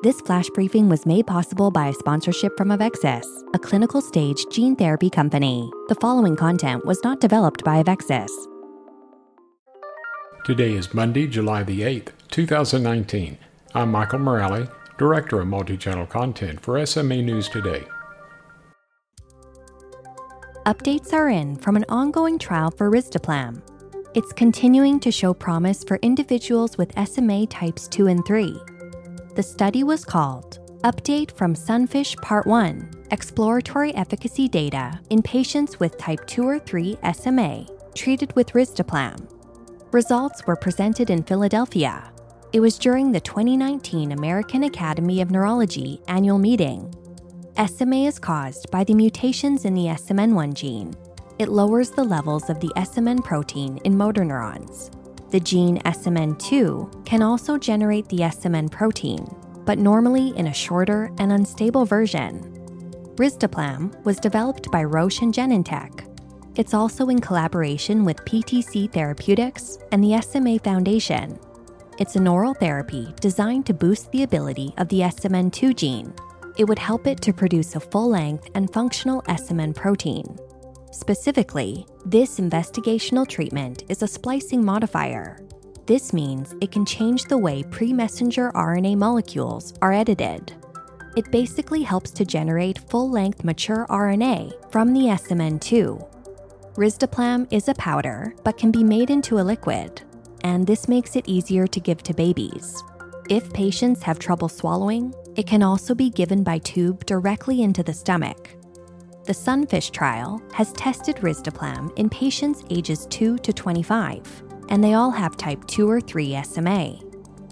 This flash briefing was made possible by a sponsorship from Avexis, a clinical stage gene therapy company. The following content was not developed by Avexis. Today is Monday, July the 8th, 2019. I'm Michael Morale, Director of Multi-Channel Content for SMA News Today. Updates are in from an ongoing trial for Risdiplam. It's continuing to show promise for individuals with SMA types 2 and 3 the study was called Update from Sunfish Part 1 Exploratory Efficacy Data in Patients with Type 2 or 3 SMA treated with Risdiplam. Results were presented in Philadelphia. It was during the 2019 American Academy of Neurology annual meeting. SMA is caused by the mutations in the SMN1 gene. It lowers the levels of the SMN protein in motor neurons. The gene SMN2 can also generate the SMN protein, but normally in a shorter and unstable version. Risdiplam was developed by Roche and Genentech. It's also in collaboration with PTC Therapeutics and the SMA Foundation. It's an oral therapy designed to boost the ability of the SMN2 gene. It would help it to produce a full length and functional SMN protein. Specifically, this investigational treatment is a splicing modifier. This means it can change the way pre messenger RNA molecules are edited. It basically helps to generate full length mature RNA from the SMN2. Risdiplam is a powder but can be made into a liquid, and this makes it easier to give to babies. If patients have trouble swallowing, it can also be given by tube directly into the stomach the Sunfish trial has tested risdiplam in patients ages 2 to 25, and they all have type 2 or 3 SMA.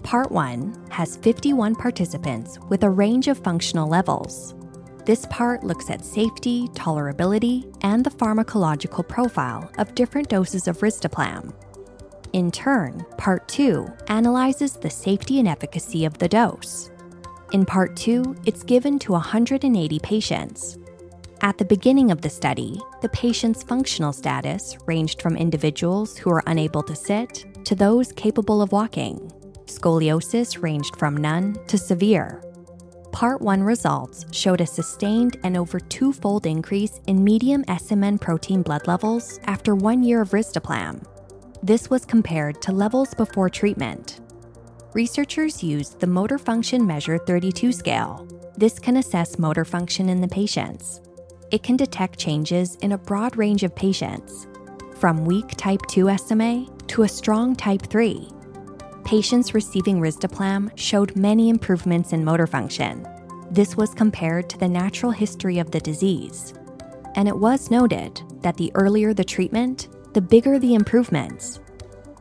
Part 1 has 51 participants with a range of functional levels. This part looks at safety, tolerability, and the pharmacological profile of different doses of risdiplam. In turn, Part 2 analyzes the safety and efficacy of the dose. In Part 2, it's given to 180 patients, at the beginning of the study, the patient's functional status ranged from individuals who are unable to sit to those capable of walking. Scoliosis ranged from none to severe. Part 1 results showed a sustained and over twofold increase in medium SMN protein blood levels after one year of risdiplam. This was compared to levels before treatment. Researchers used the Motor Function Measure 32 scale. This can assess motor function in the patients it can detect changes in a broad range of patients, from weak type 2 SMA to a strong type 3. Patients receiving risdiplam showed many improvements in motor function. This was compared to the natural history of the disease. And it was noted that the earlier the treatment, the bigger the improvements.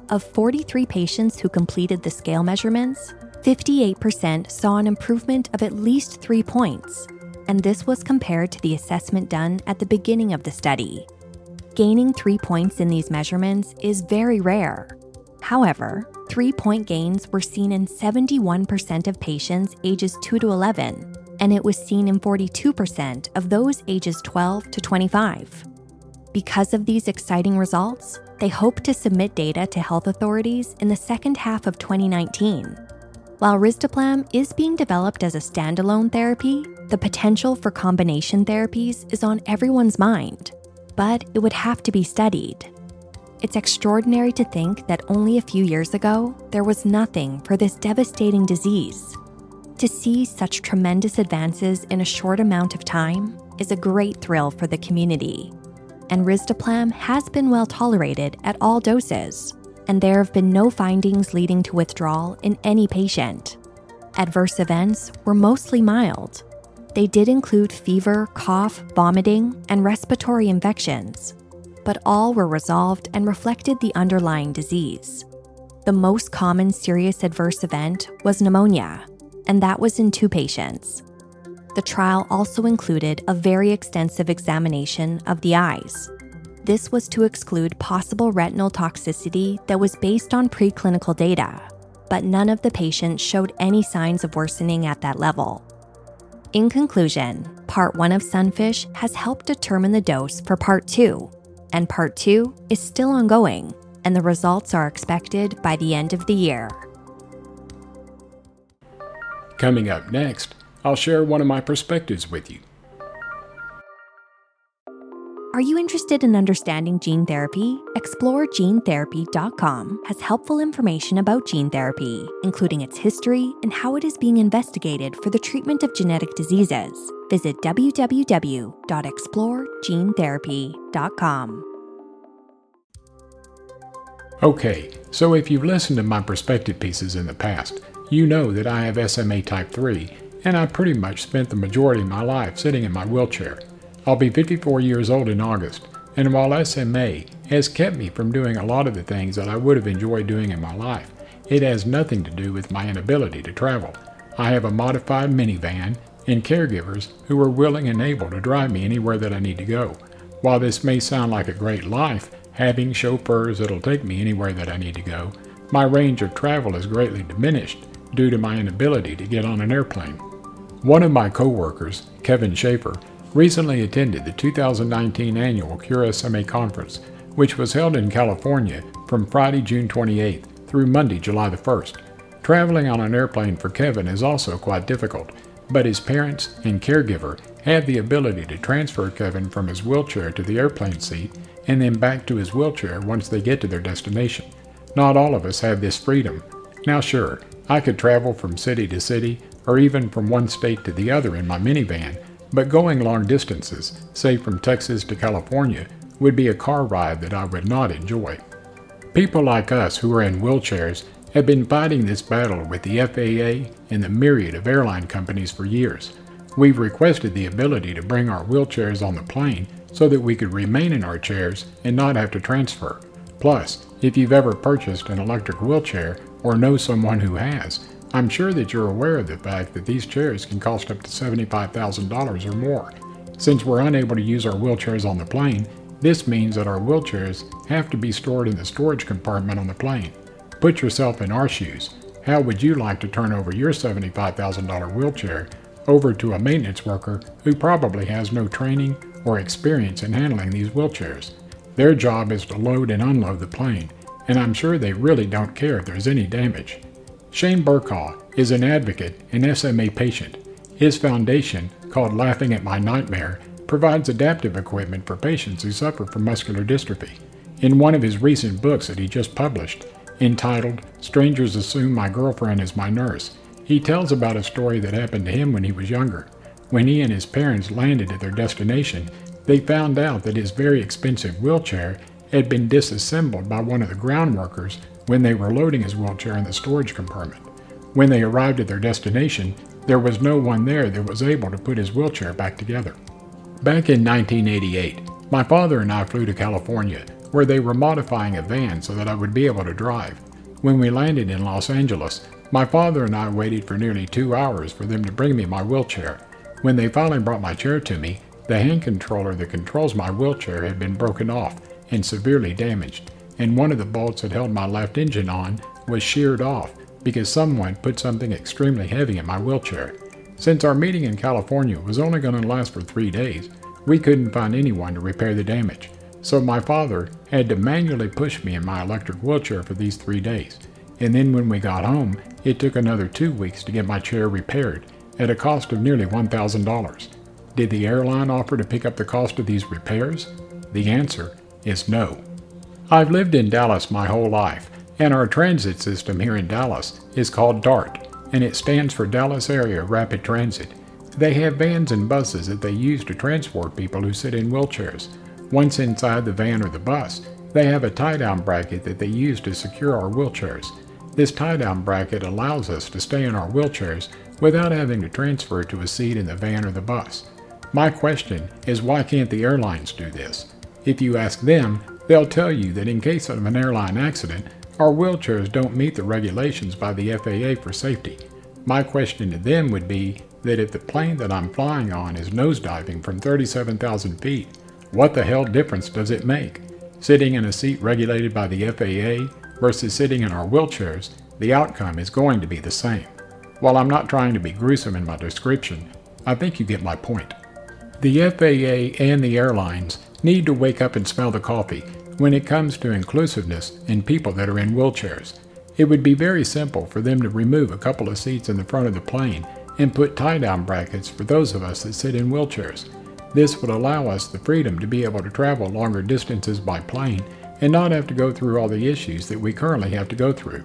Of 43 patients who completed the scale measurements, 58% saw an improvement of at least three points and this was compared to the assessment done at the beginning of the study. Gaining three points in these measurements is very rare. However, three point gains were seen in 71% of patients ages 2 to 11, and it was seen in 42% of those ages 12 to 25. Because of these exciting results, they hope to submit data to health authorities in the second half of 2019. While risdiplam is being developed as a standalone therapy, the potential for combination therapies is on everyone's mind, but it would have to be studied. It's extraordinary to think that only a few years ago, there was nothing for this devastating disease. To see such tremendous advances in a short amount of time is a great thrill for the community. And risdiplam has been well tolerated at all doses and there have been no findings leading to withdrawal in any patient. Adverse events were mostly mild. They did include fever, cough, vomiting, and respiratory infections, but all were resolved and reflected the underlying disease. The most common serious adverse event was pneumonia, and that was in two patients. The trial also included a very extensive examination of the eyes. This was to exclude possible retinal toxicity that was based on preclinical data, but none of the patients showed any signs of worsening at that level. In conclusion, Part 1 of Sunfish has helped determine the dose for Part 2, and Part 2 is still ongoing, and the results are expected by the end of the year. Coming up next, I'll share one of my perspectives with you. Are you interested in understanding gene therapy? ExploreGeneTherapy.com has helpful information about gene therapy, including its history and how it is being investigated for the treatment of genetic diseases. Visit www.exploregenetherapy.com. Okay, so if you've listened to my perspective pieces in the past, you know that I have SMA type 3, and I pretty much spent the majority of my life sitting in my wheelchair. I'll be 54 years old in August, and while SMA has kept me from doing a lot of the things that I would have enjoyed doing in my life, it has nothing to do with my inability to travel. I have a modified minivan and caregivers who are willing and able to drive me anywhere that I need to go. While this may sound like a great life, having chauffeurs that'll take me anywhere that I need to go, my range of travel is greatly diminished due to my inability to get on an airplane. One of my coworkers, Kevin Schaefer, recently attended the 2019 annual Cure SMA conference, which was held in California from Friday, June 28th through Monday, July the 1st. Traveling on an airplane for Kevin is also quite difficult, but his parents and caregiver had the ability to transfer Kevin from his wheelchair to the airplane seat and then back to his wheelchair once they get to their destination. Not all of us have this freedom. Now, sure, I could travel from city to city or even from one state to the other in my minivan, but going long distances, say from Texas to California, would be a car ride that I would not enjoy. People like us who are in wheelchairs have been fighting this battle with the FAA and the myriad of airline companies for years. We've requested the ability to bring our wheelchairs on the plane so that we could remain in our chairs and not have to transfer. Plus, if you've ever purchased an electric wheelchair or know someone who has, I'm sure that you're aware of the fact that these chairs can cost up to $75,000 or more. Since we're unable to use our wheelchairs on the plane, this means that our wheelchairs have to be stored in the storage compartment on the plane. Put yourself in our shoes. How would you like to turn over your $75,000 wheelchair over to a maintenance worker who probably has no training or experience in handling these wheelchairs? Their job is to load and unload the plane, and I'm sure they really don't care if there's any damage. Shane Burcaw is an advocate and SMA patient. His foundation, called Laughing at My Nightmare, provides adaptive equipment for patients who suffer from muscular dystrophy. In one of his recent books that he just published, entitled Strangers Assume My Girlfriend is My Nurse, he tells about a story that happened to him when he was younger. When he and his parents landed at their destination, they found out that his very expensive wheelchair had been disassembled by one of the ground workers when they were loading his wheelchair in the storage compartment. When they arrived at their destination, there was no one there that was able to put his wheelchair back together. Back in 1988, my father and I flew to California, where they were modifying a van so that I would be able to drive. When we landed in Los Angeles, my father and I waited for nearly two hours for them to bring me my wheelchair. When they finally brought my chair to me, the hand controller that controls my wheelchair had been broken off and severely damaged and one of the bolts that held my left engine on was sheared off because someone put something extremely heavy in my wheelchair. Since our meeting in California was only going to last for three days, we couldn't find anyone to repair the damage, so my father had to manually push me in my electric wheelchair for these three days. And then when we got home, it took another two weeks to get my chair repaired at a cost of nearly $1,000. Did the airline offer to pick up the cost of these repairs? The answer is no. I've lived in Dallas my whole life, and our transit system here in Dallas is called DART, and it stands for Dallas Area Rapid Transit. They have vans and buses that they use to transport people who sit in wheelchairs. Once inside the van or the bus, they have a tie down bracket that they use to secure our wheelchairs. This tie down bracket allows us to stay in our wheelchairs without having to transfer to a seat in the van or the bus. My question is why can't the airlines do this? If you ask them, They'll tell you that in case of an airline accident, our wheelchairs don't meet the regulations by the FAA for safety. My question to them would be that if the plane that I'm flying on is nosediving from 37,000 feet, what the hell difference does it make? Sitting in a seat regulated by the FAA versus sitting in our wheelchairs, the outcome is going to be the same. While I'm not trying to be gruesome in my description, I think you get my point. The FAA and the airlines need to wake up and smell the coffee when it comes to inclusiveness in people that are in wheelchairs. It would be very simple for them to remove a couple of seats in the front of the plane and put tie down brackets for those of us that sit in wheelchairs. This would allow us the freedom to be able to travel longer distances by plane and not have to go through all the issues that we currently have to go through.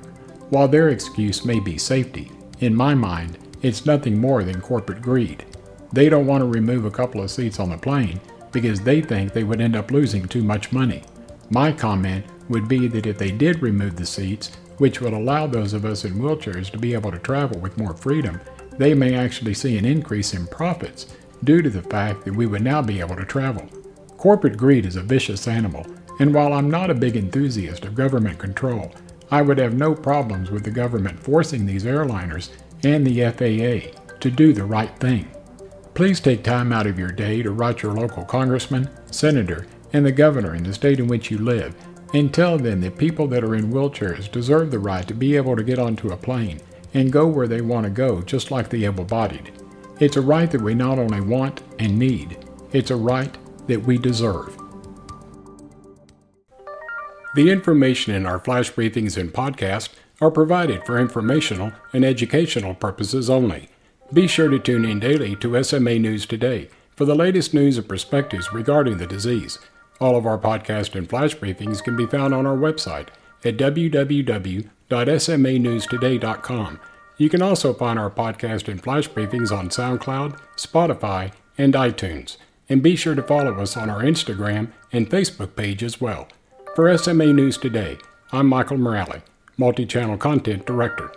While their excuse may be safety, in my mind, it's nothing more than corporate greed. They don't want to remove a couple of seats on the plane because they think they would end up losing too much money. My comment would be that if they did remove the seats, which would allow those of us in wheelchairs to be able to travel with more freedom, they may actually see an increase in profits due to the fact that we would now be able to travel. Corporate greed is a vicious animal, and while I'm not a big enthusiast of government control, I would have no problems with the government forcing these airliners and the FAA to do the right thing. Please take time out of your day to write your local congressman, senator, and the governor in the state in which you live and tell them that people that are in wheelchairs deserve the right to be able to get onto a plane and go where they want to go just like the able bodied. It's a right that we not only want and need, it's a right that we deserve. The information in our flash briefings and podcast are provided for informational and educational purposes only. Be sure to tune in daily to SMA News Today for the latest news and perspectives regarding the disease. All of our podcast and flash briefings can be found on our website at www.smanewstoday.com. You can also find our podcast and flash briefings on SoundCloud, Spotify, and iTunes. And be sure to follow us on our Instagram and Facebook page as well. For SMA News Today, I'm Michael Morale, Multi Channel Content Director.